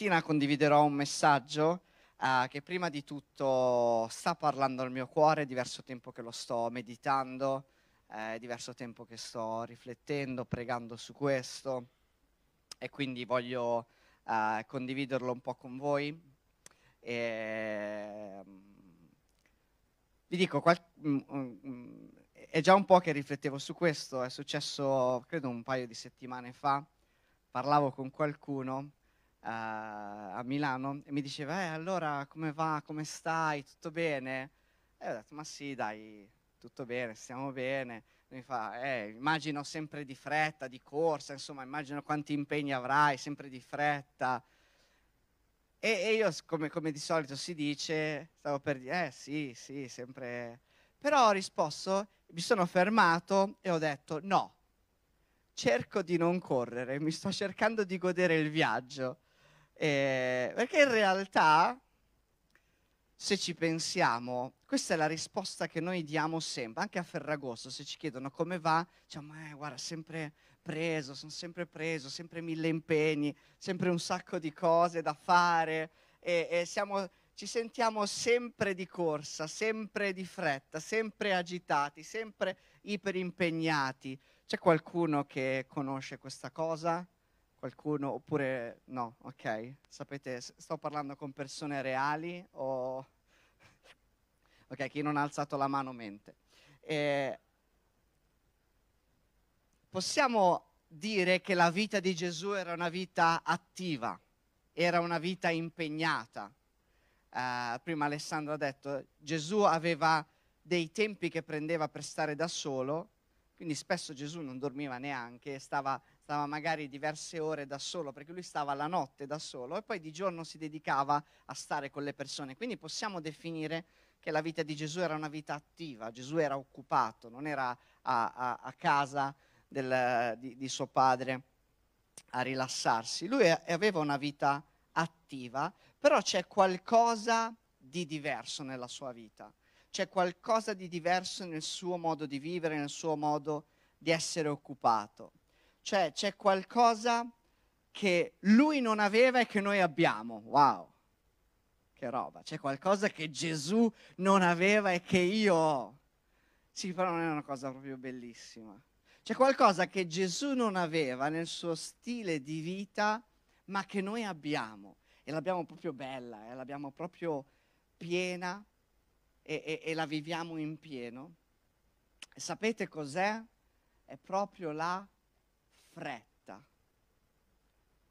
mattina condividerò un messaggio uh, che prima di tutto sta parlando al mio cuore, è diverso tempo che lo sto meditando, è diverso tempo che sto riflettendo, pregando su questo. E quindi voglio uh, condividerlo un po' con voi. E, um, vi dico, qual- um, um, è già un po' che riflettevo su questo, è successo credo un paio di settimane fa, parlavo con qualcuno a Milano e mi diceva, eh, allora come va, come stai, tutto bene? E ho detto, ma sì, dai, tutto bene, stiamo bene. E mi fa, eh, immagino sempre di fretta, di corsa, insomma, immagino quanti impegni avrai, sempre di fretta. E, e io, come, come, di solito si dice, stavo per dire, eh sì, sì, sempre... Però ho risposto, mi sono fermato e ho detto, no, cerco di non correre, mi sto cercando di godere il viaggio. Eh, perché in realtà, se ci pensiamo, questa è la risposta che noi diamo sempre, anche a Ferragosto, se ci chiedono come va, diciamo, eh, guarda, sempre preso, sono sempre preso, sempre mille impegni, sempre un sacco di cose da fare e, e siamo, ci sentiamo sempre di corsa, sempre di fretta, sempre agitati, sempre iperimpegnati. C'è qualcuno che conosce questa cosa? Qualcuno oppure no, ok? Sapete, sto parlando con persone reali o... Ok, chi non ha alzato la mano mente. E possiamo dire che la vita di Gesù era una vita attiva, era una vita impegnata. Uh, prima Alessandro ha detto, Gesù aveva dei tempi che prendeva per stare da solo, quindi spesso Gesù non dormiva neanche, stava stava magari diverse ore da solo, perché lui stava la notte da solo e poi di giorno si dedicava a stare con le persone. Quindi possiamo definire che la vita di Gesù era una vita attiva, Gesù era occupato, non era a, a, a casa del, di, di suo padre a rilassarsi. Lui aveva una vita attiva, però c'è qualcosa di diverso nella sua vita, c'è qualcosa di diverso nel suo modo di vivere, nel suo modo di essere occupato. Cioè c'è qualcosa che lui non aveva e che noi abbiamo. Wow, che roba. C'è qualcosa che Gesù non aveva e che io ho. Sì, però non è una cosa proprio bellissima. C'è qualcosa che Gesù non aveva nel suo stile di vita, ma che noi abbiamo. E l'abbiamo proprio bella, eh? l'abbiamo proprio piena e, e, e la viviamo in pieno. E sapete cos'è? È proprio la fretta.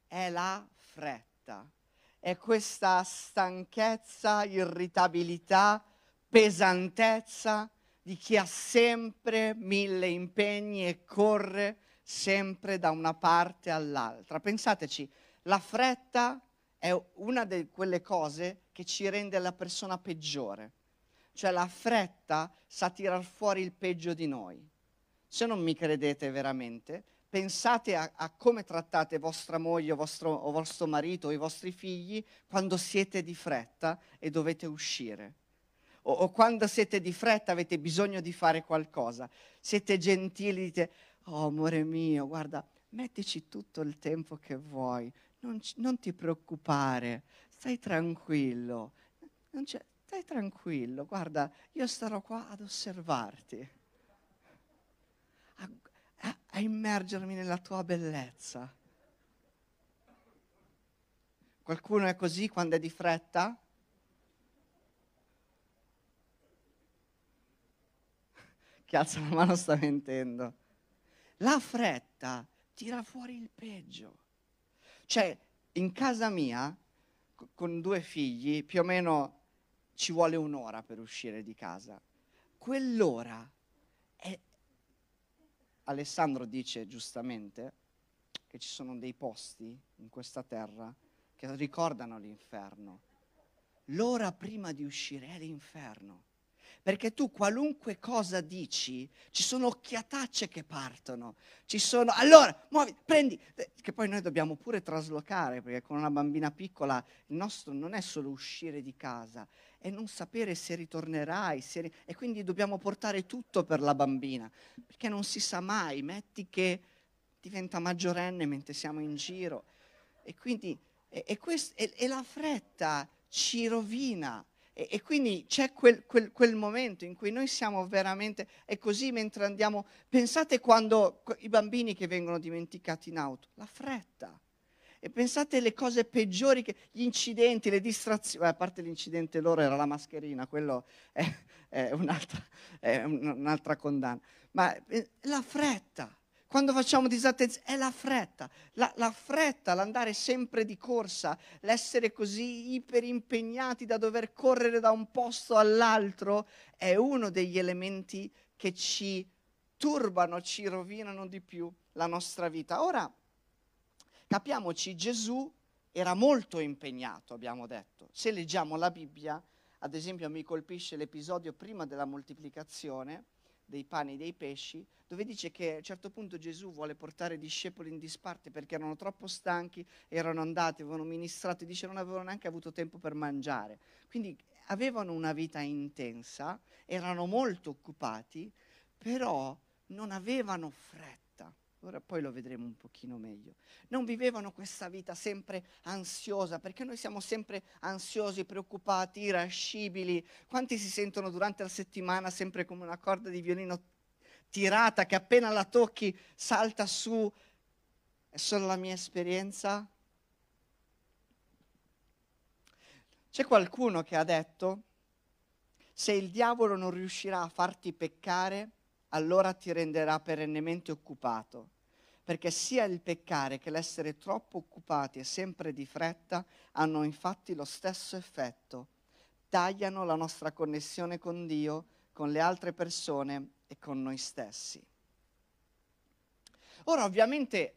È la fretta. È questa stanchezza, irritabilità, pesantezza di chi ha sempre mille impegni e corre sempre da una parte all'altra. Pensateci, la fretta è una di quelle cose che ci rende la persona peggiore. Cioè la fretta sa tirar fuori il peggio di noi. Se non mi credete veramente, pensate a, a, come trattate vostra moglie o vostro, o vostro marito o i vostri figli quando siete di fretta e dovete uscire. O, o quando siete di fretta avete bisogno di fare qualcosa. Siete gentili, dite, oh amore mio, guarda, mettici tutto il tempo che vuoi, non, non ti preoccupare, stai tranquillo, stai tranquillo, guarda, io starò qua ad osservarti a, a immergermi nella tua bellezza. Qualcuno è così quando è di fretta? Chi alza la mano sta mentendo. La fretta tira fuori il peggio. Cioè, in casa mia, con due figli, più o meno ci vuole un'ora per uscire di casa. Quell'ora Alessandro dice giustamente che ci sono dei posti in questa terra che ricordano l'inferno. L'ora prima di uscire è l'inferno. Perché tu qualunque cosa dici, ci sono occhiatacce che partono, ci sono... Allora, muovi, prendi, eh, che poi noi dobbiamo pure traslocare, perché con una bambina piccola il nostro non è solo uscire di casa, e non sapere se ritornerai, se... e quindi dobbiamo portare tutto per la bambina, perché non si sa mai, metti che diventa maggiorenne mentre siamo in giro, e quindi E, e, quest, e, la fretta ci rovina. E quindi c'è quel, quel, quel, momento in cui noi siamo veramente, è così mentre andiamo, pensate quando i bambini che vengono dimenticati in auto, la fretta. E pensate alle cose peggiori, che, gli incidenti, le distrazioni, a parte l'incidente loro era la mascherina, quello è, è, un'altra, è un'altra condanna, ma eh, la fretta. Quando facciamo disattenzione, è la fretta, la, la, fretta, l'andare sempre di corsa, l'essere così iperimpegnati da dover correre da un posto all'altro, è uno degli elementi che ci turbano, ci rovinano di più la nostra vita. Ora, capiamoci, Gesù era molto impegnato, abbiamo detto. Se leggiamo la Bibbia, ad esempio mi colpisce l'episodio prima della moltiplicazione, dei pani e dei pesci, dove dice che a un certo punto Gesù vuole portare i discepoli in disparte perché erano troppo stanchi, erano andati, avevano ministrato, e dice non avevano neanche avuto tempo per mangiare. Quindi avevano una vita intensa, erano molto occupati, però non avevano fretta Ora poi lo vedremo un pochino meglio. Non vivevano questa vita sempre ansiosa, perché noi siamo sempre ansiosi, preoccupati, irascibili. Quanti si sentono durante la settimana sempre come una corda di violino tirata che appena la tocchi salta su? È solo la mia esperienza? C'è qualcuno che ha detto, se il diavolo non riuscirà a farti peccare, allora ti renderà perennemente occupato, perché sia il peccare che l'essere troppo occupati e sempre di fretta hanno infatti lo stesso effetto, tagliano la nostra connessione con Dio, con le altre persone e con noi stessi. Ora ovviamente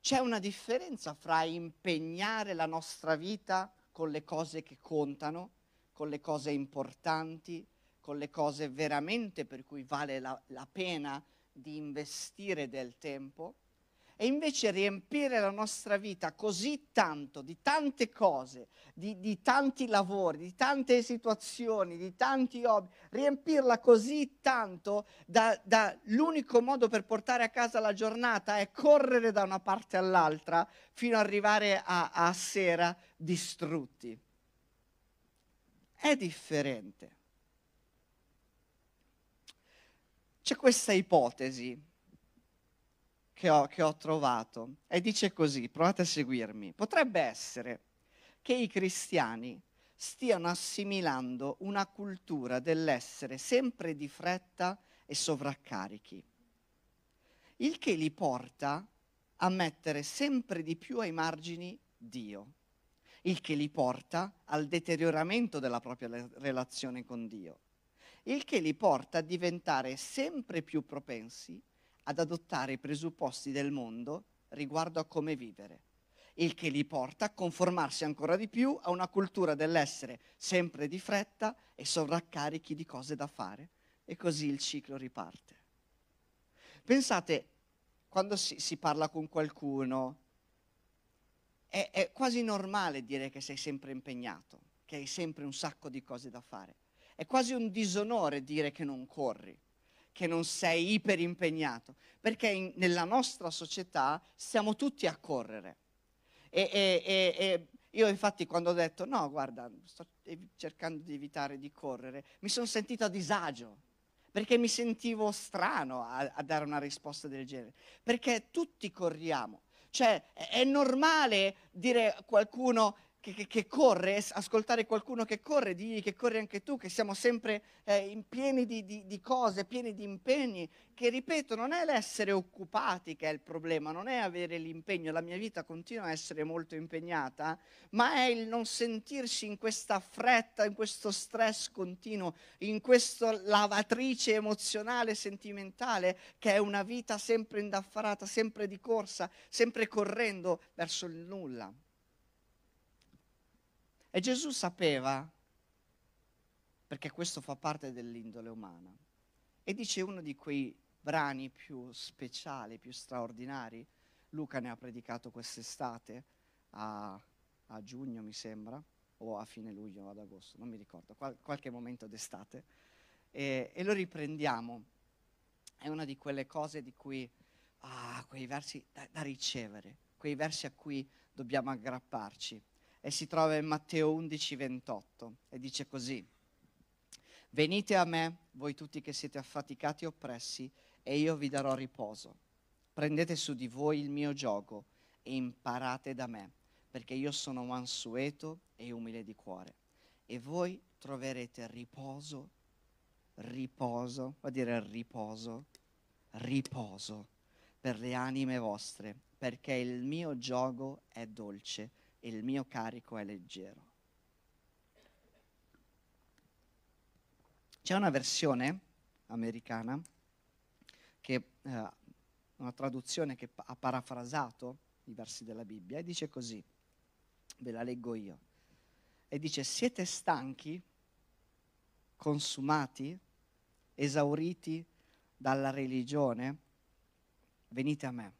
c'è una differenza fra impegnare la nostra vita con le cose che contano, con le cose importanti, con le cose veramente per cui vale la, la pena di investire del tempo e invece riempire la nostra vita così tanto di tante cose, di, di, tanti lavori, di tante situazioni, di tanti hobby, riempirla così tanto da, da l'unico modo per portare a casa la giornata è correre da una parte all'altra fino ad arrivare a, a sera distrutti. È differente. C'è questa ipotesi che ho, che ho trovato e dice così, provate a seguirmi. Potrebbe essere che i cristiani stiano assimilando una cultura dell'essere sempre di fretta e sovraccarichi, il che li porta a mettere sempre di più ai margini Dio, il che li porta al deterioramento della propria relazione con Dio il che li porta a diventare sempre più propensi ad adottare i presupposti del mondo riguardo a come vivere, il che li porta a conformarsi ancora di più a una cultura dell'essere sempre di fretta e sovraccarichi di cose da fare e così il ciclo riparte. Pensate, quando si, si parla con qualcuno, è, è quasi normale dire che sei sempre impegnato, che hai sempre un sacco di cose da fare. È quasi un disonore dire che non corri, che non sei iperimpegnato, perché in, nella nostra società siamo tutti a correre. E, e, e, io infatti quando ho detto no, guarda, sto cercando di evitare di correre, mi sono sentito a disagio, perché mi sentivo strano a, a, dare una risposta del genere, perché tutti corriamo. Cioè è normale dire a qualcuno che, che, che, corre, ascoltare qualcuno che corre, digli che corri anche tu, che siamo sempre eh, pieni di, di, di, cose, pieni di impegni, che ripeto, non è l'essere occupati che è il problema, non è avere l'impegno, la mia vita continua a essere molto impegnata, ma è il non sentirsi in questa fretta, in questo stress continuo, in questa lavatrice emozionale, sentimentale, che è una vita sempre indaffarata, sempre di corsa, sempre correndo verso il nulla. E Gesù sapeva, perché questo fa parte dell'indole umana, e dice uno di quei brani più speciali, più straordinari, Luca ne ha predicato quest'estate, a, a giugno mi sembra, o a fine luglio ad agosto, non mi ricordo, qual- qualche momento d'estate, e, e, lo riprendiamo. È una di quelle cose di cui, ah, quei versi da, da ricevere, quei versi a cui dobbiamo aggrapparci. E si trova in Matteo 11, 28 e dice così. Venite a me, voi tutti che siete affaticati e oppressi, e io vi darò riposo. Prendete su di voi il mio gioco e imparate da me, perché io sono mansueto e umile di cuore. E voi troverete riposo, riposo, vuol dire riposo, riposo per le anime vostre, perché il mio gioco è dolce e il mio carico è leggero. C'è una versione americana, che, eh, una traduzione che ha parafrasato i versi della Bibbia e dice così, ve la leggo io, e dice siete stanchi, consumati, esauriti dalla religione? Venite a me.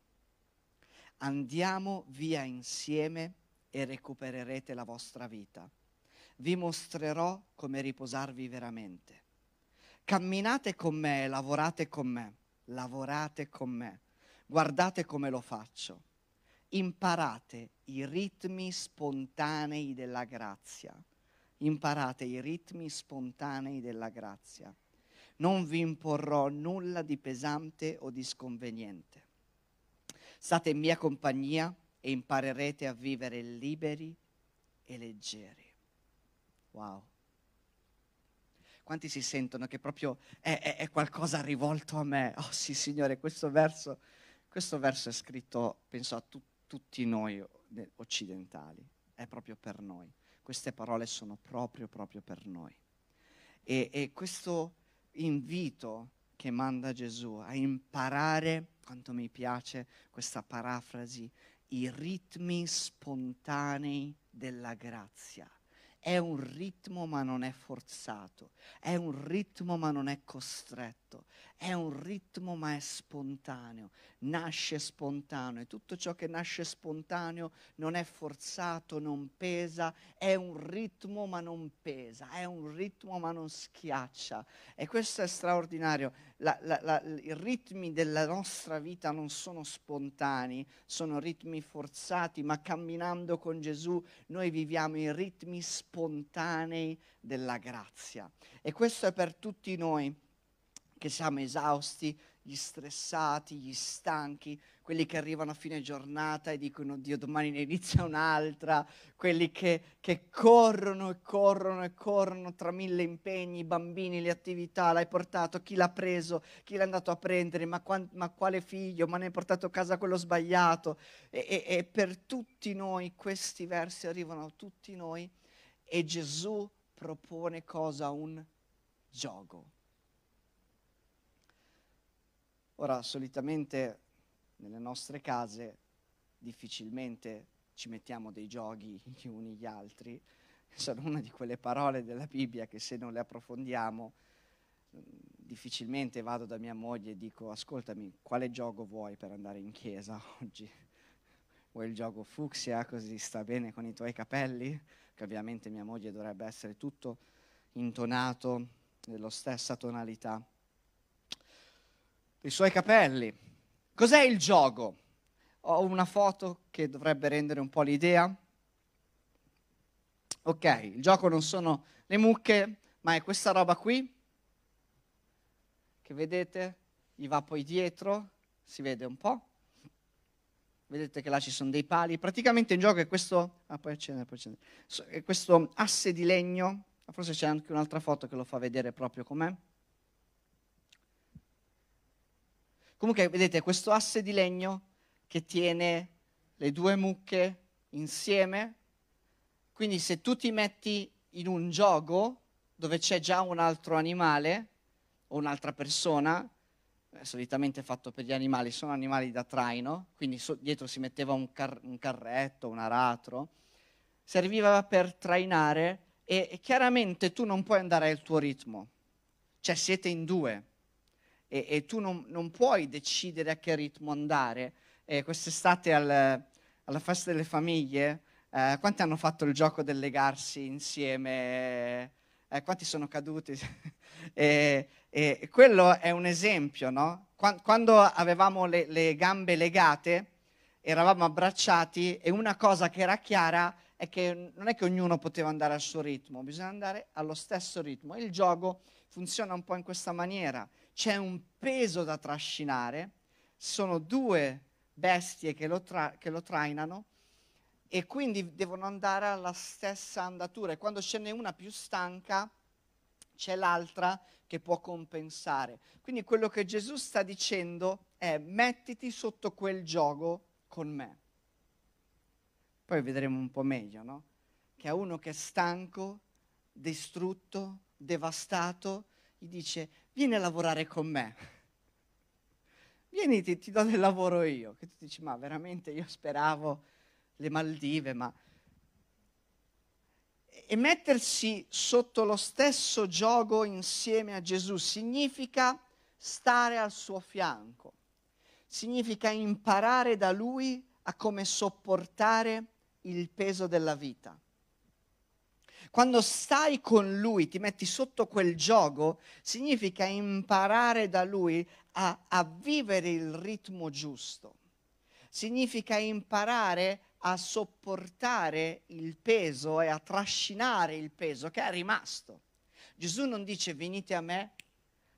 Andiamo via insieme e recupererete la vostra vita. Vi mostrerò come riposarvi veramente. Camminate con me lavorate con me. Lavorate con me. Guardate come lo faccio. Imparate i ritmi spontanei della grazia. Imparate i ritmi spontanei della grazia. Non vi imporrò nulla di pesante o di sconveniente. State in mia compagnia e imparerete a vivere liberi e leggeri. Wow. Quanti si sentono che proprio è, è, è qualcosa rivolto a me? Oh sì, Signore, questo verso, questo verso è scritto, penso, a tu, tutti noi occidentali, è proprio per noi. Queste parole sono proprio, proprio per noi. E, e questo invito che manda Gesù a imparare, quanto mi piace questa parafrasi, i ritmi spontanei della grazia. È un ritmo ma non è forzato, è un ritmo ma non è costretto, è un ritmo ma è spontaneo, nasce spontaneo. E tutto ciò che nasce spontaneo non è forzato, non pesa, è un ritmo ma non pesa, è un ritmo ma non schiaccia. E questo è straordinario. La, la, la, I ritmi della nostra vita non sono spontanei, sono ritmi forzati, ma camminando con Gesù noi viviamo i ritmi spontanei della grazia. E questo è per tutti noi che siamo esausti, gli stressati, gli stanchi, quelli che arrivano a fine giornata e dicono Dio domani ne inizia un'altra, quelli che, che, corrono e corrono e corrono tra mille impegni, i bambini, le attività, l'hai portato, chi l'ha preso, chi l'è andato a prendere, ma, qua, ma quale figlio, ma ne hai portato a casa quello sbagliato. E, e, e per tutti noi questi versi arrivano a tutti noi e Gesù propone cosa? Un gioco Ora, solitamente nelle nostre case difficilmente ci mettiamo dei giochi gli uni gli altri, sono una di quelle parole della Bibbia che se non le approfondiamo difficilmente vado da mia moglie e dico ascoltami quale gioco vuoi per andare in chiesa oggi? Vuoi il gioco fucsia così sta bene con i tuoi capelli? Che ovviamente mia moglie dovrebbe essere tutto intonato nella stessa tonalità i suoi capelli. Cos'è il gioco? Ho una foto che dovrebbe rendere un po' l'idea. Ok, il gioco non sono le mucche, ma è questa roba qui, che vedete, gli va poi dietro, si vede un po'. Vedete che là ci sono dei pali. Praticamente il gioco è questo, ah, poi accende, poi accende. È questo asse di legno, forse c'è anche un'altra foto che lo fa vedere proprio com'è. Comunque, vedete, questo asse di legno che tiene le due mucche insieme, quindi se tu ti metti in un gioco dove c'è già un altro animale o un'altra persona, eh, solitamente fatto per gli animali, sono animali da traino, quindi so, dietro si metteva un, car- un, carretto, un aratro, serviva per trainare e, e chiaramente tu non puoi andare al tuo ritmo, cioè siete in due e, e tu non, non, puoi decidere a che ritmo andare. Eh, quest'estate al, alla festa delle famiglie, eh, quanti hanno fatto il gioco del legarsi insieme? Eh, quanti sono caduti? e, e, quello è un esempio, no? Quando avevamo le, le gambe legate, eravamo abbracciati e una cosa che era chiara è che non è che ognuno poteva andare al suo ritmo, bisogna andare allo stesso ritmo. E il gioco funziona un po' in questa maniera. C'è un peso da trascinare, sono due bestie che lo, tra- che lo trainano e quindi devono andare alla stessa andatura e quando ce n'è una più stanca c'è l'altra che può compensare. Quindi quello che Gesù sta dicendo è mettiti sotto quel gioco con me. Poi vedremo un po' meglio, no? Che a uno che è stanco, distrutto, devastato, gli dice vieni a lavorare con me. Vieni, ti, ti do del lavoro io. Che tu dici, ma veramente io speravo le Maldive, ma e mettersi sotto lo stesso gioco insieme a Gesù significa stare al suo fianco, significa imparare da lui a come sopportare il peso della vita. Quando stai con lui, ti metti sotto quel gioco, significa imparare da lui a, a vivere il ritmo giusto. Significa imparare a sopportare il peso e a trascinare il peso che è rimasto. Gesù non dice venite a me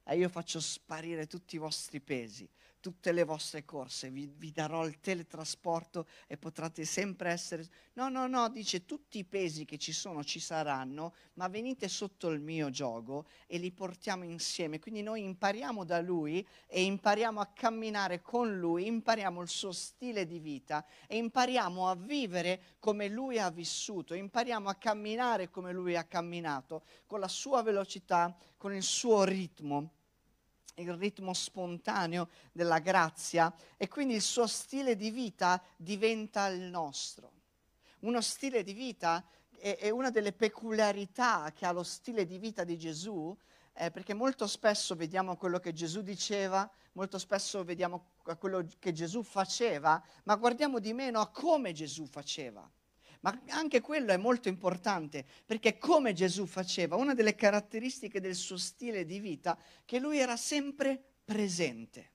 e io faccio sparire tutti i vostri pesi tutte le vostre corse, vi, vi, darò il teletrasporto e potrete sempre essere... No, no, no, dice tutti i pesi che ci sono ci saranno, ma venite sotto il mio gioco e li portiamo insieme. Quindi noi impariamo da lui e impariamo a camminare con lui, impariamo il suo stile di vita e impariamo a vivere come lui ha vissuto, impariamo a camminare come lui ha camminato, con la sua velocità, con il suo ritmo il ritmo spontaneo della grazia e quindi il suo stile di vita diventa il nostro. Uno stile di vita è, è una delle peculiarità che ha lo stile di vita di Gesù, eh, perché molto spesso vediamo quello che Gesù diceva, molto spesso vediamo quello che Gesù faceva, ma guardiamo di meno a come Gesù faceva. Ma anche quello è molto importante, perché come Gesù faceva, una delle caratteristiche del suo stile di vita, che lui era sempre presente.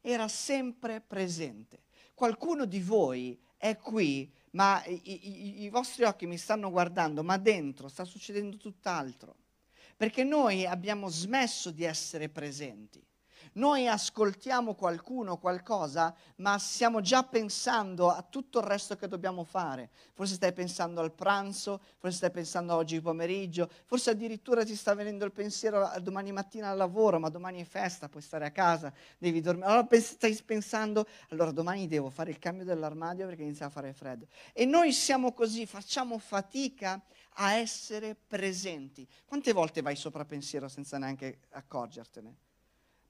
Era sempre presente. Qualcuno di voi è qui, ma i, i, i vostri occhi mi stanno guardando, ma dentro sta succedendo tutt'altro. Perché noi abbiamo smesso di essere presenti. Noi ascoltiamo qualcuno, qualcosa, ma stiamo già pensando a tutto il resto che dobbiamo fare. Forse stai pensando al pranzo, forse stai pensando a oggi pomeriggio, forse addirittura ti sta venendo il pensiero a domani mattina al lavoro, ma domani è festa, puoi stare a casa, devi dormire. Allora stai pensando, allora domani devo fare il cambio dell'armadio perché inizia a fare freddo. E noi siamo così, facciamo fatica a essere presenti. Quante volte vai sopra pensiero senza neanche accorgertene?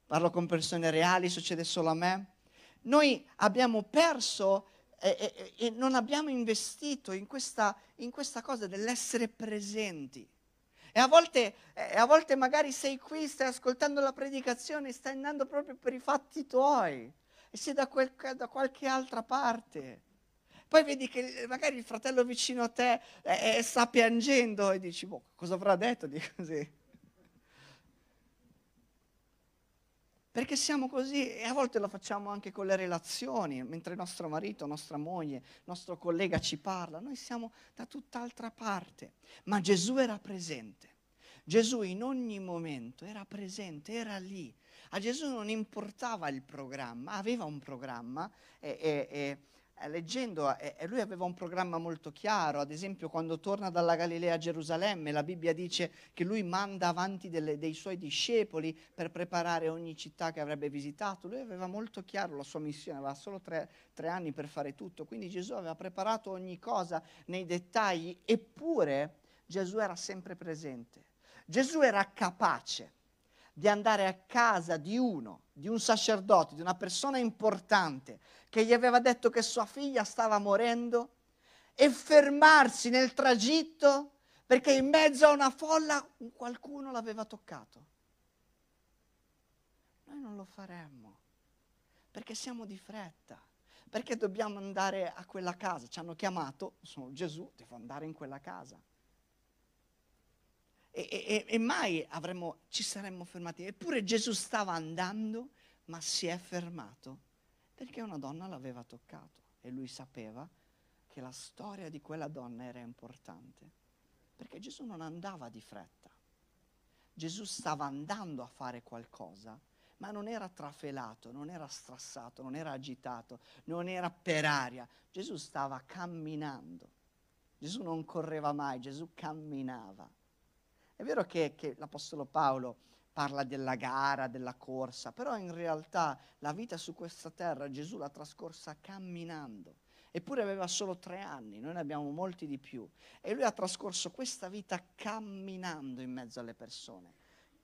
Parlo con persone reali, succede solo a me. Noi abbiamo perso e, e, e non abbiamo investito in questa, in questa, cosa dell'essere presenti. E a volte, e a volte magari sei qui, stai ascoltando la predicazione, stai andando proprio per i fatti tuoi e sei da, quel, da qualche altra parte. Poi vedi che magari il fratello vicino a te eh, sta piangendo e dici, boh, cosa avrà detto di così? Perché siamo così e a volte lo facciamo anche con le relazioni, mentre nostro marito, nostra moglie, nostro collega ci parla, noi siamo da tutt'altra parte. Ma Gesù era presente. Gesù in ogni momento era presente, era lì. A Gesù non importava il programma, aveva un programma e, e, e leggendo, eh, lui aveva un programma molto chiaro, ad esempio quando torna dalla Galilea a Gerusalemme, la Bibbia dice che lui manda avanti delle, dei suoi discepoli per preparare ogni città che avrebbe visitato, lui aveva molto chiaro la sua missione, aveva solo tre, tre anni per fare tutto, quindi Gesù aveva preparato ogni cosa nei dettagli, eppure Gesù era sempre presente, Gesù era capace di andare a casa di uno, di un sacerdote, di una persona importante, che gli aveva detto che sua figlia stava morendo, e fermarsi nel tragitto perché in mezzo a una folla qualcuno l'aveva toccato. Noi non lo faremmo, perché siamo di fretta, perché dobbiamo andare a quella casa. Ci hanno chiamato, sono Gesù, devo andare in quella casa e, e, e mai avremmo, ci saremmo fermati. Eppure Gesù stava andando, ma si è fermato Perché una donna l'aveva toccato e lui sapeva che la storia di quella donna era importante. Perché Gesù non andava di fretta. Gesù stava andando a fare qualcosa, ma non era trafelato, non era strassato, non era agitato, non era per aria. Gesù stava camminando. Gesù non correva mai, Gesù camminava. È vero che, che l'Apostolo Paolo parla della gara, della corsa, però in realtà la vita su questa terra Gesù l'ha trascorsa camminando. Eppure aveva solo tre anni, noi ne abbiamo molti di più. E lui ha trascorso questa vita camminando in mezzo alle persone,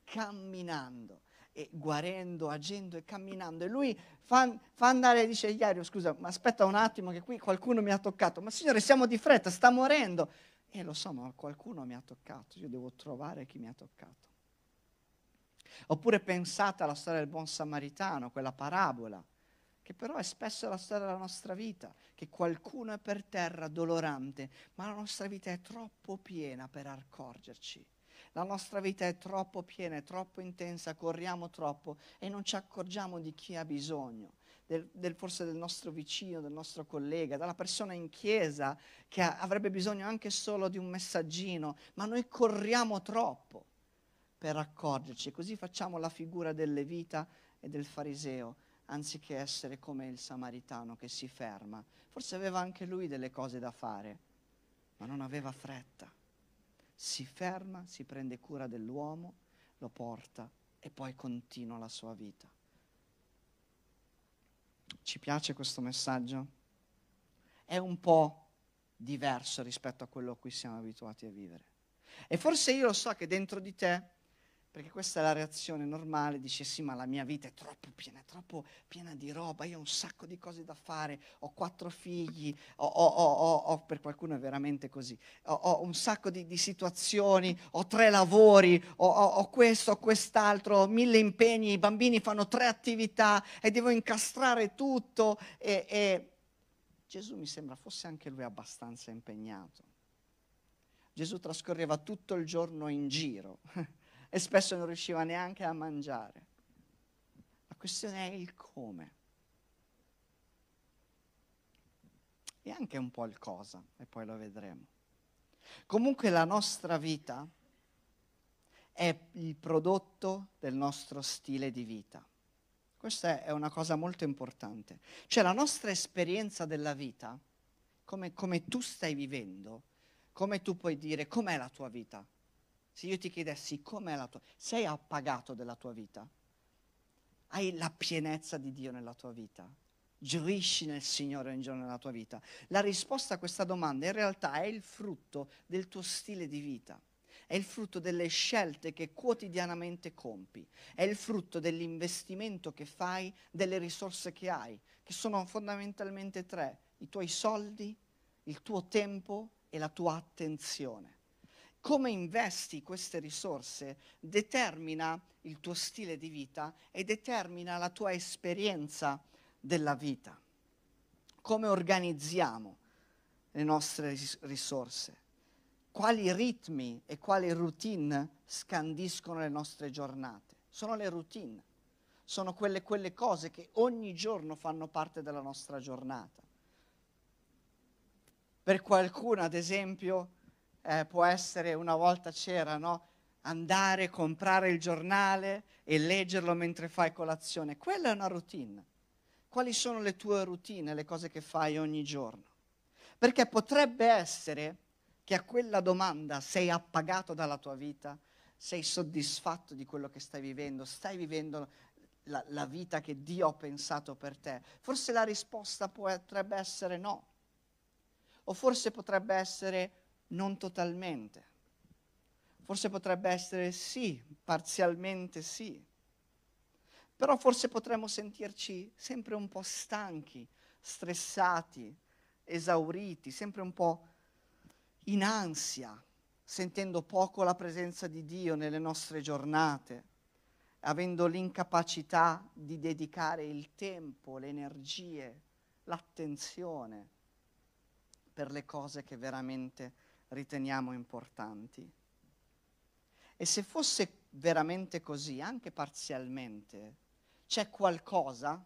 camminando e guarendo, agendo e camminando. E lui fa, fa andare, dice Iario, scusa, ma aspetta un attimo che qui qualcuno mi ha toccato. Ma signore, siamo di fretta, sta morendo. E lo so, ma qualcuno mi ha toccato, io devo trovare chi mi ha toccato. Oppure pensate alla storia del buon samaritano, quella parabola, che però è spesso la storia della nostra vita, che qualcuno è per terra dolorante, ma la nostra vita è troppo piena per accorgerci. La nostra vita è troppo piena, è troppo intensa, corriamo troppo e non ci accorgiamo di chi ha bisogno del, del, forse del nostro vicino, del nostro collega, della persona in chiesa che ha, avrebbe bisogno anche solo di un messaggino, ma noi corriamo troppo per accorgerci. Così facciamo la figura del levita e del fariseo, anziché essere come il samaritano che si ferma. Forse aveva anche lui delle cose da fare, ma non aveva fretta. Si ferma, si prende cura dell'uomo, lo porta e poi continua la sua vita. Ci piace questo messaggio? È un po' diverso rispetto a quello a cui siamo abituati a vivere. E forse io lo so che dentro di te perché questa è la reazione normale, dice sì ma la mia vita è troppo piena, è troppo piena di roba, io ho un sacco di cose da fare, ho quattro figli, ho, ho, ho, ho per qualcuno è veramente così, ho, un sacco di, di, situazioni, ho tre lavori, ho, questo, ho quest'altro, ho mille impegni, i bambini fanno tre attività e devo incastrare tutto e, e Gesù mi sembra fosse anche lui abbastanza impegnato. Gesù trascorreva tutto il giorno in giro e spesso non riusciva neanche a mangiare. La questione è il come. E anche un po' il cosa, e poi lo vedremo. Comunque la nostra vita è il prodotto del nostro stile di vita. Questa è una cosa molto importante. Cioè la nostra esperienza della vita, come, come tu stai vivendo, come tu puoi dire com'è la tua vita, se io ti chiedessi com'è la tua sei appagato della tua vita? Hai la pienezza di Dio nella tua vita? Gioisci nel Signore ogni giorno nella tua vita? La risposta a questa domanda in realtà è il frutto del tuo stile di vita, è il frutto delle scelte che quotidianamente compi, è il frutto dell'investimento che fai, delle risorse che hai, che sono fondamentalmente tre, i tuoi soldi, il tuo tempo e la tua attenzione come investi queste risorse determina il tuo stile di vita e determina la tua esperienza della vita. Come organizziamo le nostre risorse? Quali ritmi e quali routine scandiscono le nostre giornate? Sono le routine, sono quelle, quelle cose che ogni giorno fanno parte della nostra giornata. Per qualcuno, ad esempio, eh, può essere una volta c'era, no? Andare, comprare il giornale e leggerlo mentre fai colazione. Quella è una routine. Quali sono le tue routine, le cose che fai ogni giorno? Perché potrebbe essere che a quella domanda sei appagato dalla tua vita, sei soddisfatto di quello che stai vivendo, stai vivendo la, la vita che Dio ha pensato per te. Forse la risposta potrebbe essere no. O forse potrebbe essere non totalmente. Forse potrebbe essere sì, parzialmente sì. Però forse potremmo sentirci sempre un po' stanchi, stressati, esauriti, sempre un po' in ansia, sentendo poco la presenza di Dio nelle nostre giornate, avendo l'incapacità di dedicare il tempo, le energie, l'attenzione per le cose che veramente riteniamo importanti. E se fosse veramente così, anche parzialmente, c'è qualcosa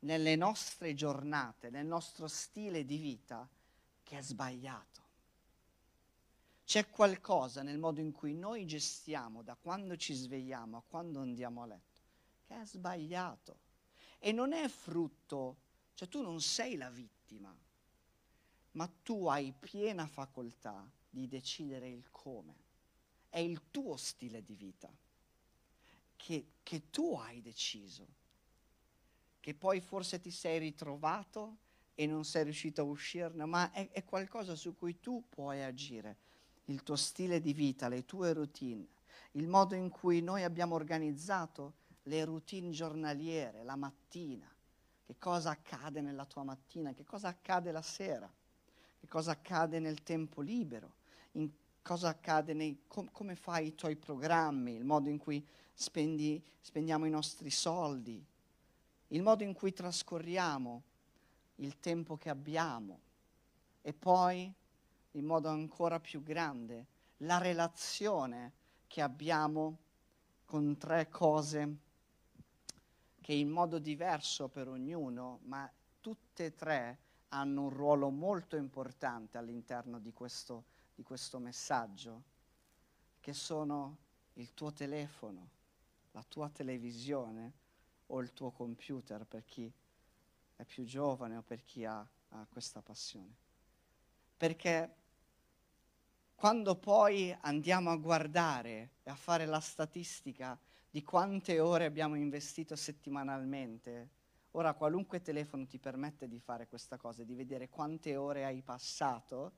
nelle nostre giornate, nel nostro stile di vita che è sbagliato. C'è qualcosa nel modo in cui noi gestiamo da quando ci svegliamo a quando andiamo a letto che è sbagliato e non è frutto, cioè tu non sei la vittima, ma tu hai piena facoltà di decidere il come. È il tuo stile di vita che, che tu hai deciso, che poi forse ti sei ritrovato e non sei riuscito a uscirne, ma è, è qualcosa su cui tu puoi agire. Il tuo stile di vita, le tue routine, il modo in cui noi abbiamo organizzato le routine giornaliere, la mattina, che cosa accade nella tua mattina, che cosa accade la sera, che cosa accade nel tempo libero, cosa accade nei, com, come fai i tuoi programmi, il modo in cui spendi, spendiamo i nostri soldi, il modo in cui trascorriamo il tempo che abbiamo e poi, in modo ancora più grande, la relazione che abbiamo con tre cose che in modo diverso per ognuno, ma tutte e tre hanno un ruolo molto importante all'interno di questo, di questo messaggio, che sono il tuo telefono, la tua televisione o il tuo computer per chi è più giovane o per chi ha, ha questa passione. Perché quando poi andiamo a guardare e a fare la statistica di quante ore abbiamo investito settimanalmente, ora qualunque telefono ti permette di fare questa cosa, di vedere quante ore hai passato,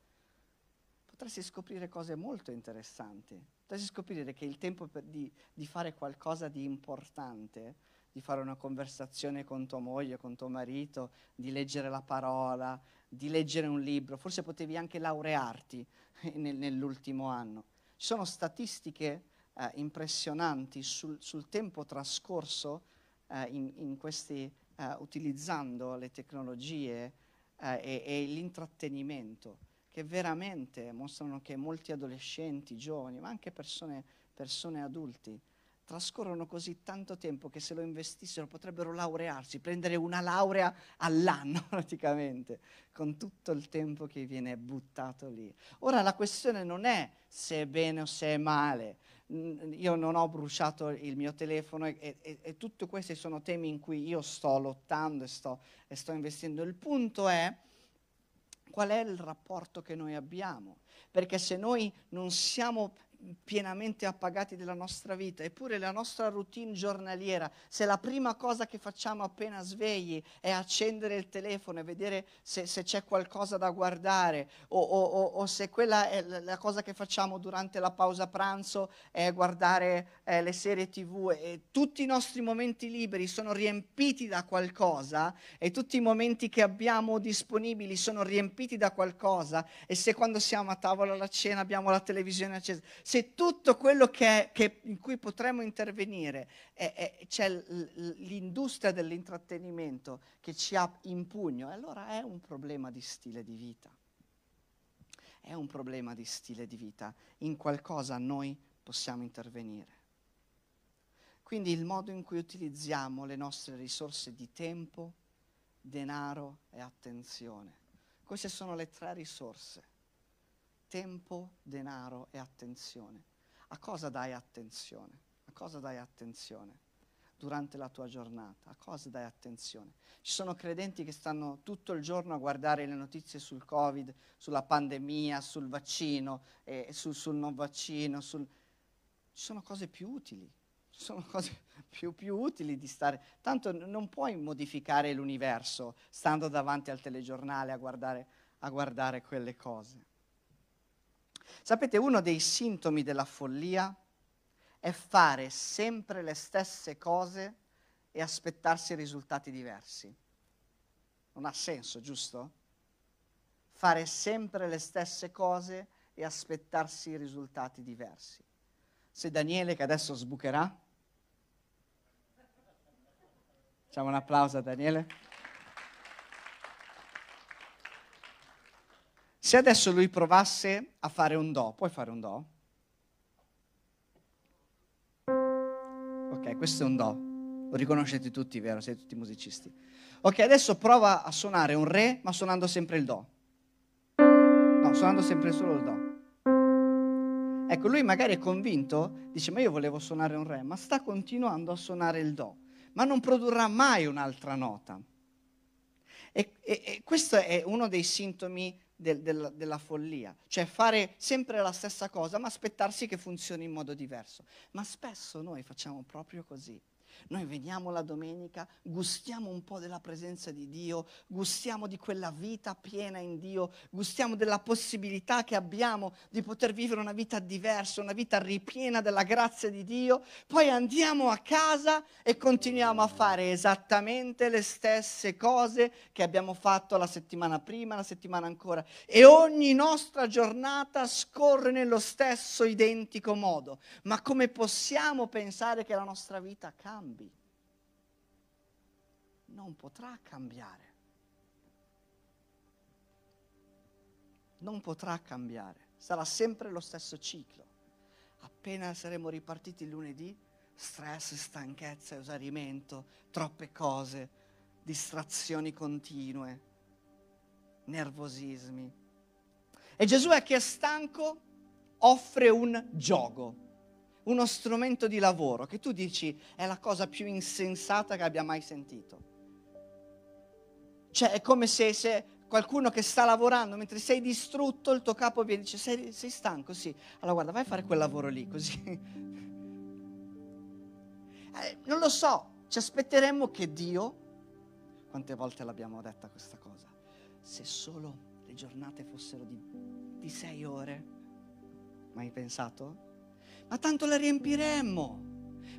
potresti scoprire cose molto interessanti potresti scoprire che il tempo di, di, fare qualcosa di importante, di fare una conversazione con tua moglie, con tuo marito, di leggere la parola, di leggere un libro, forse potevi anche laurearti nel, nell'ultimo anno. Ci sono statistiche eh, impressionanti sul, sul, tempo trascorso eh, in, in questi, eh, utilizzando le tecnologie eh, e, e l'intrattenimento che veramente mostrano che molti adolescenti, giovani, ma anche persone, persone adulti, trascorrono così tanto tempo che se lo investissero potrebbero laurearsi, prendere una laurea all'anno praticamente, con tutto il tempo che viene buttato lì. Ora la questione non è se è bene o se è male, io non ho bruciato il mio telefono e, e, e tutti questi sono temi in cui io sto lottando e sto, e sto investendo. Il punto è qual è il rapporto che noi abbiamo, perché se noi non siamo pienamente appagati della nostra vita, eppure la nostra routine giornaliera, se la prima cosa che facciamo appena svegli è accendere il telefono e vedere se, se c'è qualcosa da guardare, o, o, o, se quella è la cosa che facciamo durante la pausa pranzo è guardare eh, le serie tv, e tutti i nostri momenti liberi sono riempiti da qualcosa e tutti i momenti che abbiamo disponibili sono riempiti da qualcosa, e se quando siamo a tavola alla cena abbiamo la televisione accesa, se tutto quello che, che in cui potremmo intervenire è, è, c'è l'industria dell'intrattenimento che ci ha in pugno, allora è un problema di stile di vita. È un problema di stile di vita. In qualcosa noi possiamo intervenire. Quindi il modo in cui utilizziamo le nostre risorse di tempo, denaro e attenzione. Queste sono le tre risorse tempo, denaro e attenzione. A cosa dai attenzione? A cosa dai attenzione? durante la tua giornata? A cosa dai attenzione? Ci sono credenti che stanno tutto il giorno a guardare le notizie sul Covid, sulla pandemia, sul vaccino, eh, sul, sul, non vaccino. Sul... Ci sono cose più utili, ci sono cose più, più utili di stare. Tanto non puoi modificare l'universo stando davanti al telegiornale a guardare, a guardare quelle cose. Sapete, uno dei sintomi della follia è fare sempre le stesse cose e aspettarsi risultati diversi. Non ha senso, giusto? Fare sempre le stesse cose e aspettarsi risultati diversi. Se Daniele, che adesso sbucherà, facciamo un applauso a Daniele. Se adesso lui provasse a fare un do, puoi fare un do? Ok, questo è un do. Lo riconoscete tutti, vero? Siete tutti musicisti. Ok, adesso prova a suonare un re, ma suonando sempre il do. No, suonando sempre solo il do. Ecco, lui magari è convinto, dice, ma io volevo suonare un re, ma sta continuando a suonare il do, ma non produrrà mai un'altra nota. E, e, e questo è uno dei sintomi del, del, della follia, cioè fare sempre la stessa cosa, ma aspettarsi che funzioni in modo diverso. Ma spesso noi facciamo proprio così. Noi veniamo la domenica, gustiamo un po' della presenza di Dio, gustiamo di quella vita piena in Dio, gustiamo della possibilità che abbiamo di poter vivere una vita diversa, una vita ripiena della grazia di Dio, poi andiamo a casa e continuiamo a fare esattamente le stesse cose che abbiamo fatto la settimana prima, la settimana ancora. E ogni nostra giornata scorre nello stesso identico modo. Ma come possiamo pensare che la nostra vita cambi? Non potrà cambiare. Non potrà cambiare, sarà sempre lo stesso ciclo. Appena saremo ripartiti lunedì, stress, stanchezza, esaurimento, troppe cose, distrazioni continue, nervosismi. E Gesù è che è stanco, offre un gioco, uno strumento di lavoro che tu dici è la cosa più insensata che abbia mai sentito. Cioè è come se, se qualcuno che sta lavorando mentre sei distrutto, il tuo capo viene e dice sei, sei stanco, sì. Allora guarda, vai a fare quel lavoro lì, così. eh, non lo so, ci aspetteremmo che Dio, quante volte l'abbiamo detta questa cosa, se solo le giornate fossero di, di sei ore, mai pensato? Ma tanto le riempiremmo.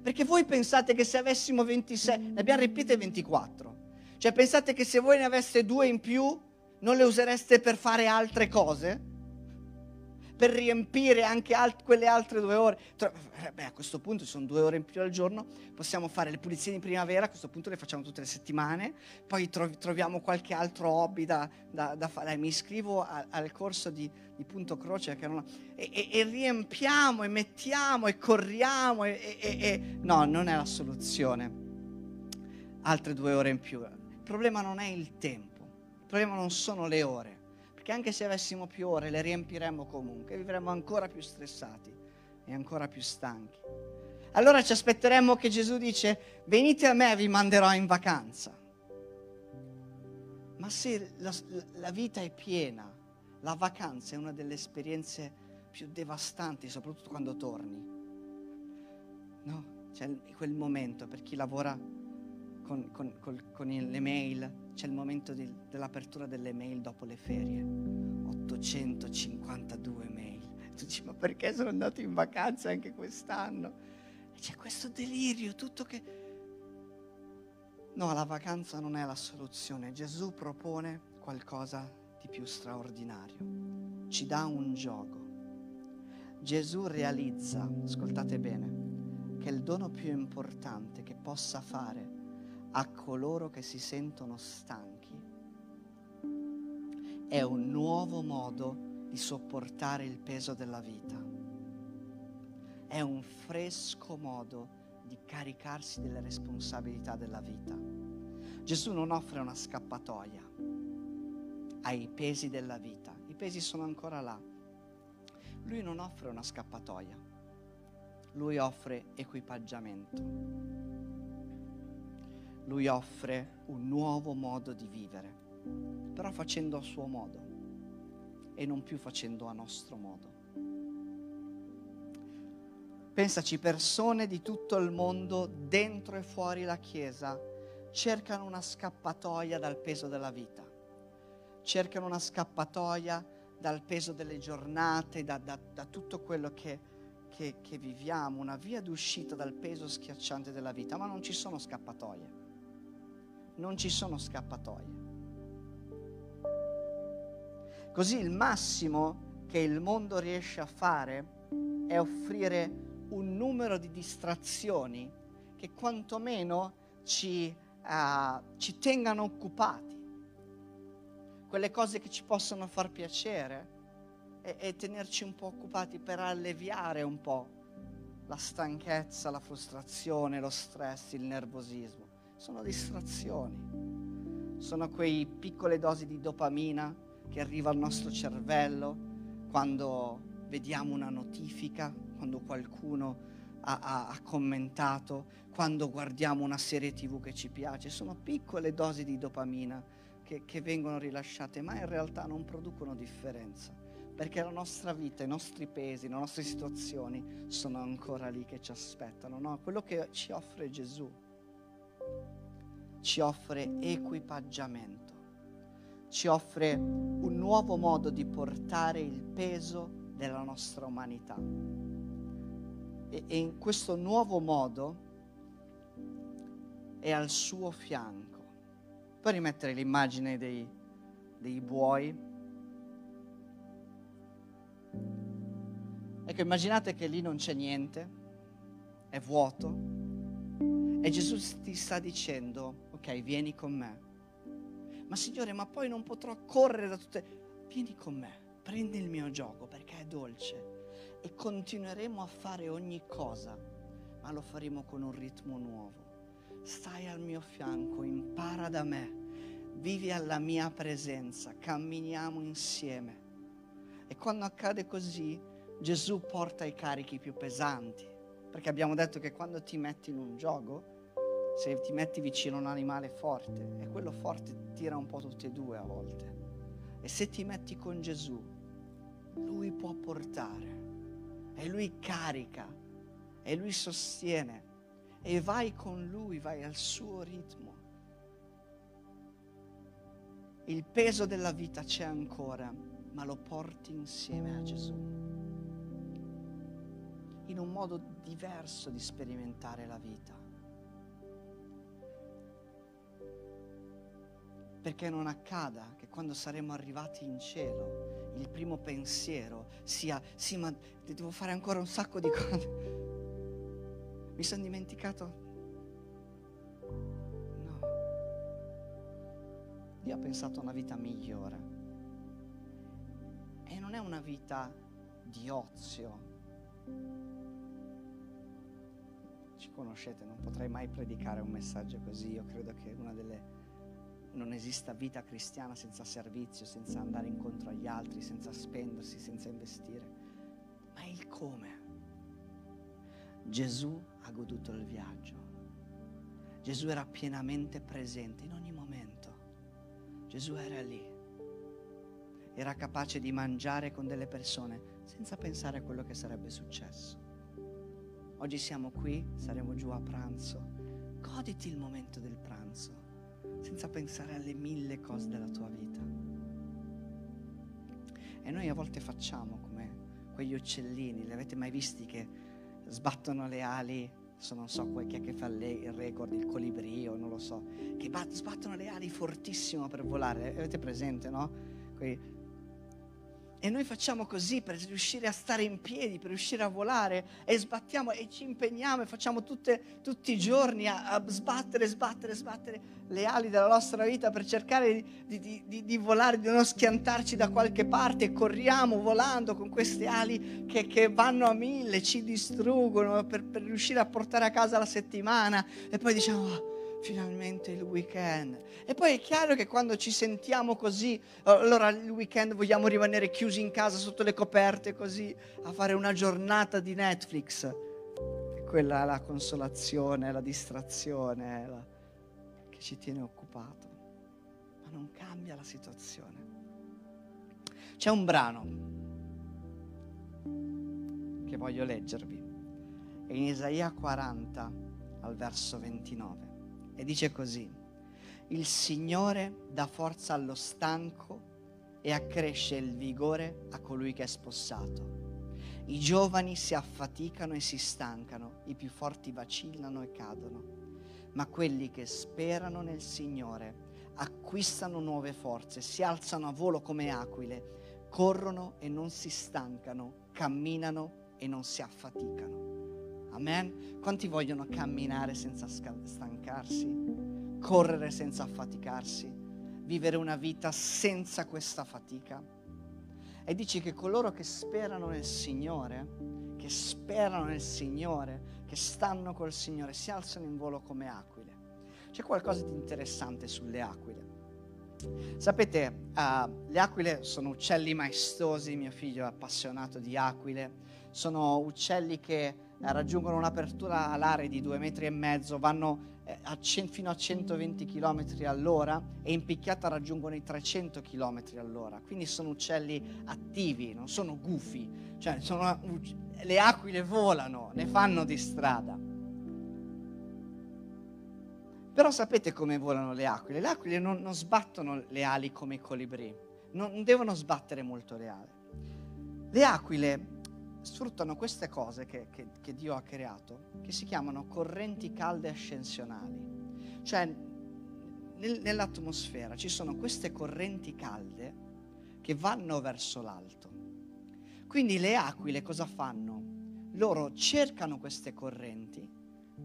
Perché voi pensate che se avessimo 26, ne abbiamo riempite 24. Cioè pensate che se voi ne aveste due in più, non le usereste per fare altre cose? Per riempire anche alt- quelle altre due ore? Eh, beh, a questo punto ci sono due ore in più al giorno, possiamo fare le pulizie di primavera, a questo punto le facciamo tutte le settimane, poi tro- troviamo qualche altro hobby da, da, da fare. Mi iscrivo a- al corso di, di Punto Croce non... e, e, e, riempiamo e mettiamo e corriamo e, no, non è la soluzione. Altre due ore in più problema non è il tempo, il problema non sono le ore, perché anche se avessimo più ore le riempiremmo comunque, vivremmo ancora più stressati e ancora più stanchi. Allora ci aspetteremmo che Gesù dice, venite a me, vi manderò in vacanza. Ma se la, la vita è piena, la vacanza è una delle esperienze più devastanti, soprattutto quando torni. No? C'è quel momento per chi lavora con, con, con, con le mail, c'è il momento di, dell'apertura delle mail dopo le ferie. 852 mail. Tu dici, ma perché sono andato in vacanza anche quest'anno? E c'è questo delirio, tutto che... No, la vacanza non è la soluzione. Gesù propone qualcosa di più straordinario. Ci dà un gioco. Gesù realizza, ascoltate bene, che il dono più importante che possa fare a coloro che si sentono stanchi è un nuovo modo di sopportare il peso della vita. È un fresco modo di caricarsi delle responsabilità della vita. Gesù non offre una scappatoia ai pesi della vita. I pesi sono ancora là. Lui non offre una scappatoia. Lui offre equipaggiamento lui offre un nuovo modo di vivere, però facendo a suo modo e non più facendo a nostro modo. Pensaci, persone di tutto il mondo, dentro e fuori la Chiesa, cercano una scappatoia dal peso della vita, cercano una scappatoia dal peso delle giornate, da, da, da tutto quello che, che, che viviamo, una via d'uscita dal peso schiacciante della vita, ma non ci sono scappatoie non ci sono scappatoie. Così il massimo che il mondo riesce a fare è offrire un numero di distrazioni che quantomeno ci, uh, ci tengano occupati, quelle cose che ci possono far piacere e, e tenerci un po' occupati per alleviare un po' la stanchezza, la frustrazione, lo stress, il nervosismo. Sono distrazioni. Sono quei piccole dosi di dopamina che arriva al nostro cervello quando vediamo una notifica, quando qualcuno ha, ha, ha, commentato, quando guardiamo una serie tv che ci piace. Sono piccole dosi di dopamina che, che vengono rilasciate, ma in realtà non producono differenza perché la nostra vita, i nostri pesi, le nostre situazioni sono ancora lì che ci aspettano. No? Quello che ci offre Gesù ci offre equipaggiamento, ci offre un nuovo modo di portare il peso della nostra umanità. E, e in questo nuovo modo è al suo fianco. Puoi rimettere l'immagine dei, dei buoi Ecco, immaginate che lì non c'è niente, è vuoto, e Gesù ti sta dicendo, ok, vieni con me. Ma Signore, ma poi non potrò correre da tutte... Vieni con me, prendi il mio gioco perché è dolce e continueremo a fare ogni cosa, ma lo faremo con un ritmo nuovo. Stai al mio fianco, impara da me, vivi alla mia presenza, camminiamo insieme. E quando accade così, Gesù porta i carichi più pesanti, perché abbiamo detto che quando ti metti in un gioco, se ti metti vicino a un animale forte, e quello forte tira un po' tutti e due a volte. E se ti metti con Gesù, lui può portare, e lui carica, e lui sostiene, e vai con lui, vai al suo ritmo. Il peso della vita c'è ancora, ma lo porti insieme a Gesù in un modo diverso di sperimentare la vita. Perché non accada che quando saremo arrivati in cielo il primo pensiero sia sì ma devo fare ancora un sacco di cose. Mi sono dimenticato? No. Dio ha pensato a una vita migliore. E non è una vita di ozio, ci conoscete, non potrei mai predicare un messaggio così. Io credo che una delle non esista vita cristiana senza servizio, senza andare incontro agli altri, senza spendersi, senza investire. Ma il come. Gesù ha goduto il viaggio. Gesù era pienamente presente in ogni momento. Gesù era lì. Era capace di mangiare con delle persone senza pensare a quello che sarebbe successo. Oggi siamo qui, saremo giù a pranzo. Goditi il momento del pranzo, senza pensare alle mille cose della tua vita. E noi a volte facciamo come quegli uccellini, li avete mai visti che sbattono le ali? Adesso non so chi è che fa il record, il colibrio, non lo so, che sbattono le ali fortissimo per volare. Avete presente, no? Quei e noi facciamo così per riuscire a stare in piedi, per riuscire a volare e sbattiamo e ci impegniamo e facciamo tutte, tutti i giorni a, a, sbattere, sbattere, sbattere le ali della nostra vita per cercare di, di, di, di, volare, di non schiantarci da qualche parte. E corriamo volando con queste ali che, che vanno a mille, ci distruggono per, per, riuscire a portare a casa la settimana. E poi diciamo... Oh, finalmente il weekend. E poi è chiaro che quando ci sentiamo così, allora il weekend vogliamo rimanere chiusi in casa sotto le coperte così a fare una giornata di Netflix. E quella è la consolazione, la distrazione la... che ci tiene occupato. Ma non cambia la situazione. C'è un brano che voglio leggervi. È in Isaia 40 al verso 29. E dice così, il Signore dà forza allo stanco e accresce il vigore a colui che è spossato. I giovani si affaticano e si stancano, i più forti vacillano e cadono, ma quelli che sperano nel Signore acquistano nuove forze, si alzano a volo come aquile, corrono e non si stancano, camminano e non si affaticano. Amen. Quanti vogliono camminare senza stancarsi, correre senza affaticarsi, vivere una vita senza questa fatica? E dici che coloro che sperano nel Signore, che sperano nel Signore, che stanno col Signore, si alzano in volo come aquile. C'è qualcosa di interessante sulle aquile. Sapete, uh, le aquile sono uccelli maestosi, mio figlio è appassionato di aquile, sono uccelli che raggiungono un'apertura alare di due metri e mezzo, vanno eh, a c- fino a 120 km all'ora e in picchiata raggiungono i 300 km all'ora. Quindi sono uccelli attivi, non sono gufi, cioè sono, le aquile volano, ne fanno di strada. Però sapete come volano le aquile? Le aquile non, non sbattono le ali come i colibrì, non devono sbattere molto le ali. Le aquile sfruttano queste cose che, che, che, Dio ha creato, che si chiamano correnti calde ascensionali. Cioè, nel, nell'atmosfera ci sono queste correnti calde che vanno verso l'alto. Quindi le aquile cosa fanno? Loro cercano queste correnti,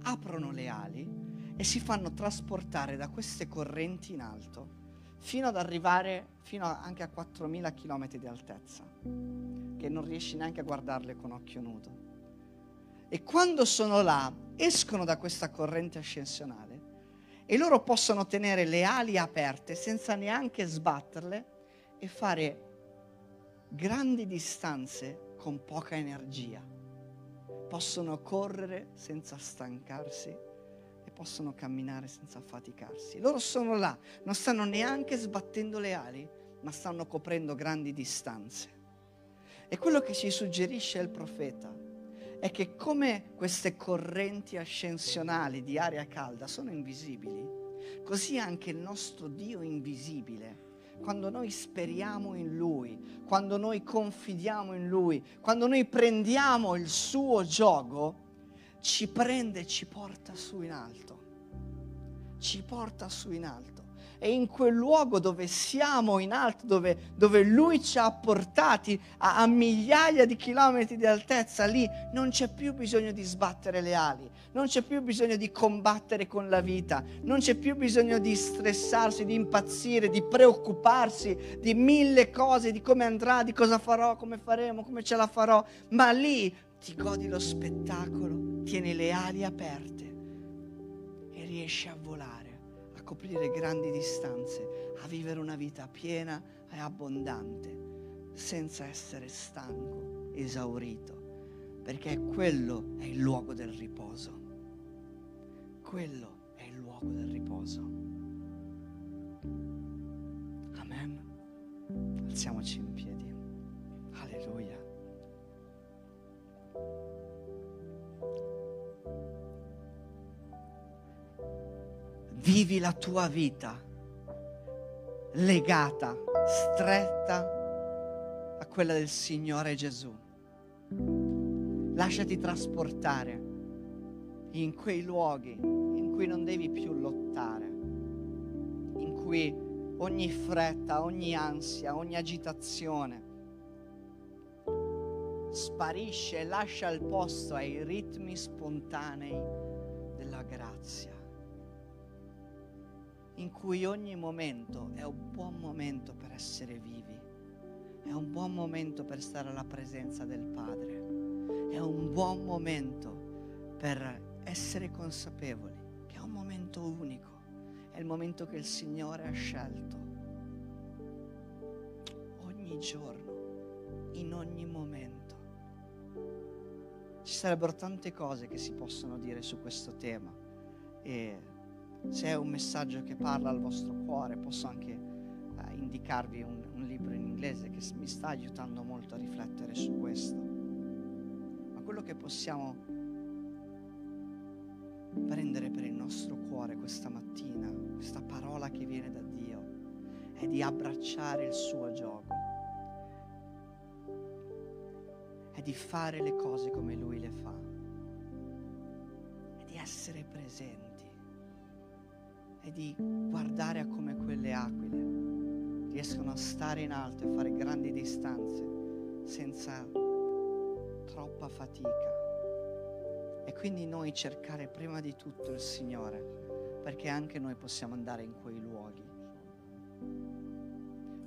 aprono le ali e si fanno trasportare da queste correnti in alto fino ad arrivare fino anche a 4.000 km di altezza, che non riesci neanche a guardarle con occhio nudo. E quando sono là, escono da questa corrente ascensionale e loro possono tenere le ali aperte senza neanche sbatterle e fare grandi distanze con poca energia. Possono correre senza stancarsi possono camminare senza affaticarsi. Loro sono là, non stanno neanche sbattendo le ali, ma stanno coprendo grandi distanze. E quello che ci suggerisce il profeta è che come queste correnti ascensionali di aria calda sono invisibili, così anche il nostro Dio invisibile quando noi speriamo in Lui, quando noi confidiamo in Lui, quando noi prendiamo il suo gioco, ci prende e ci porta su in alto. Ci porta su in alto. E in quel luogo dove siamo in alto, dove, dove Lui ci ha portati a, a, migliaia di chilometri di altezza, lì non c'è più bisogno di sbattere le ali, non c'è più bisogno di combattere con la vita, non c'è più bisogno di stressarsi, di impazzire, di preoccuparsi di mille cose, di come andrà, di cosa farò, come faremo, come ce la farò, ma lì ti godi lo spettacolo, tieni le ali aperte e riesci a volare, a coprire grandi distanze, a vivere una vita piena e abbondante, senza essere stanco, esaurito, perché quello è il luogo del riposo. Quello è il luogo del riposo. Amen. Alziamoci in piedi. Alleluia. Vivi la tua vita legata, stretta a quella del Signore Gesù. Lasciati trasportare in quei luoghi in cui non devi più lottare, in cui ogni fretta, ogni ansia, ogni agitazione sparisce e lascia il posto ai ritmi spontanei della grazia, in cui ogni momento è un buon momento per essere vivi, è un buon momento per stare alla presenza del Padre, è un buon momento per essere consapevoli che è un momento unico, è il momento che il Signore ha scelto ogni giorno, in ogni momento. Ci sarebbero tante cose che si possono dire su questo tema e se è un messaggio che parla al vostro cuore posso anche eh, indicarvi un, un libro in inglese che mi sta aiutando molto a riflettere su questo. Ma quello che possiamo prendere per il nostro cuore questa mattina, questa parola che viene da Dio, è di abbracciare il suo gioco. È di fare le cose come Lui le fa, è di essere presenti, è di guardare a come quelle aquile riescono a stare in alto e fare grandi distanze senza troppa fatica. E quindi noi cercare prima di tutto il Signore, perché anche noi possiamo andare in quei luoghi.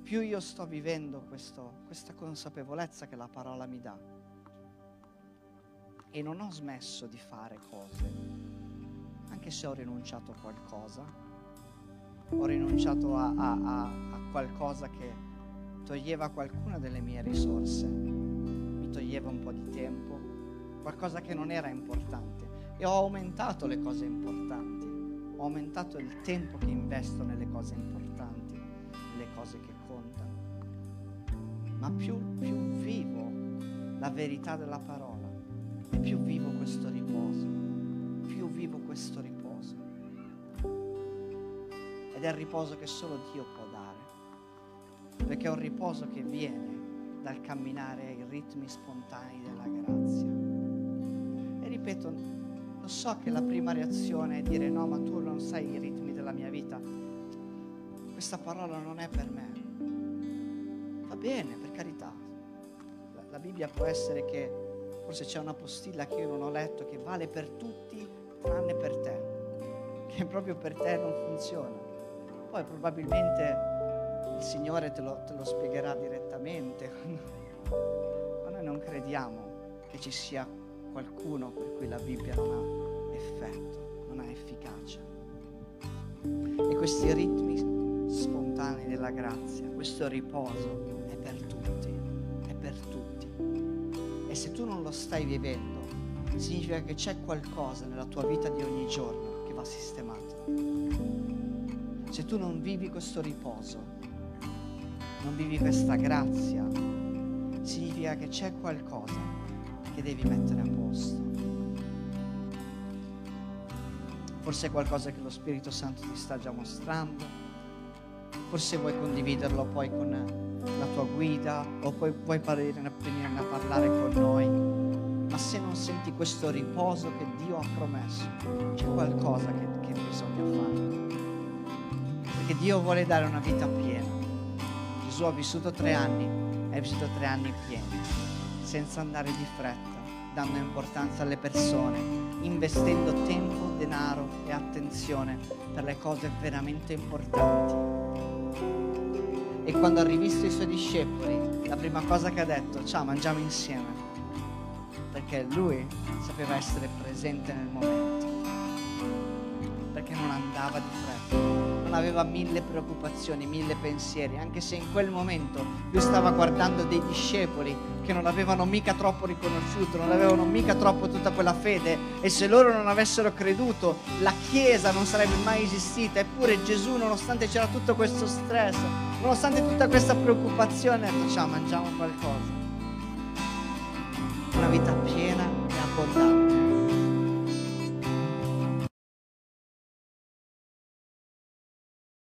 Più io sto vivendo questo, questa consapevolezza che la parola mi dà, e non ho smesso di fare cose, anche se ho rinunciato a qualcosa, ho rinunciato a, a, a, a qualcosa che toglieva qualcuna delle mie risorse, mi toglieva un po' di tempo, qualcosa che non era importante. E ho aumentato le cose importanti, ho aumentato il tempo che investo nelle cose importanti, nelle cose che contano, ma più, più vivo la verità della parola più vivo questo riposo, più vivo questo riposo. Ed è il riposo che solo Dio può dare, perché è un riposo che viene dal camminare ai ritmi spontanei della grazia. E ripeto, lo so che la prima reazione è dire no, ma tu non sai i ritmi della mia vita. Questa parola non è per me. Va bene, per carità. La, la Bibbia può essere che forse c'è una postilla che io non ho letto che vale per tutti tranne per te, che proprio per te non funziona. Poi probabilmente il Signore te lo, te lo spiegherà direttamente, ma noi non crediamo che ci sia qualcuno per cui la Bibbia non ha effetto, non ha efficacia. E questi ritmi spontanei della grazia, questo riposo è per tutti, è per tutti. E se tu non lo stai vivendo, significa che c'è qualcosa nella tua vita di ogni giorno che va sistemato. Se tu non vivi questo riposo, non vivi questa grazia, significa che c'è qualcosa che devi mettere a posto. Forse è qualcosa che lo Spirito Santo ti sta già mostrando, forse vuoi condividerlo poi con la tua guida o poi vuoi venire a parlare con noi, ma se non senti questo riposo che Dio ha promesso, c'è qualcosa che, che bisogna fare. Perché Dio vuole dare una vita piena. Gesù ha vissuto tre anni, ha vissuto tre anni pieni, senza andare di fretta, dando importanza alle persone, investendo tempo, denaro e attenzione per le cose veramente importanti e quando ha rivisto i suoi discepoli, la prima cosa che ha detto, ciao, mangiamo insieme. Perché lui sapeva essere presente nel momento. Perché non andava di fretta. Non aveva mille preoccupazioni, mille pensieri, anche se in quel momento lui stava guardando dei discepoli che non avevano mica troppo riconosciuto, non avevano mica troppo tutta quella fede e se loro non avessero creduto la Chiesa non sarebbe mai esistita. Eppure Gesù, nonostante c'era tutto questo stress, nonostante tutta questa preoccupazione, facciamo, mangiamo qualcosa. Una vita piena e abbondante.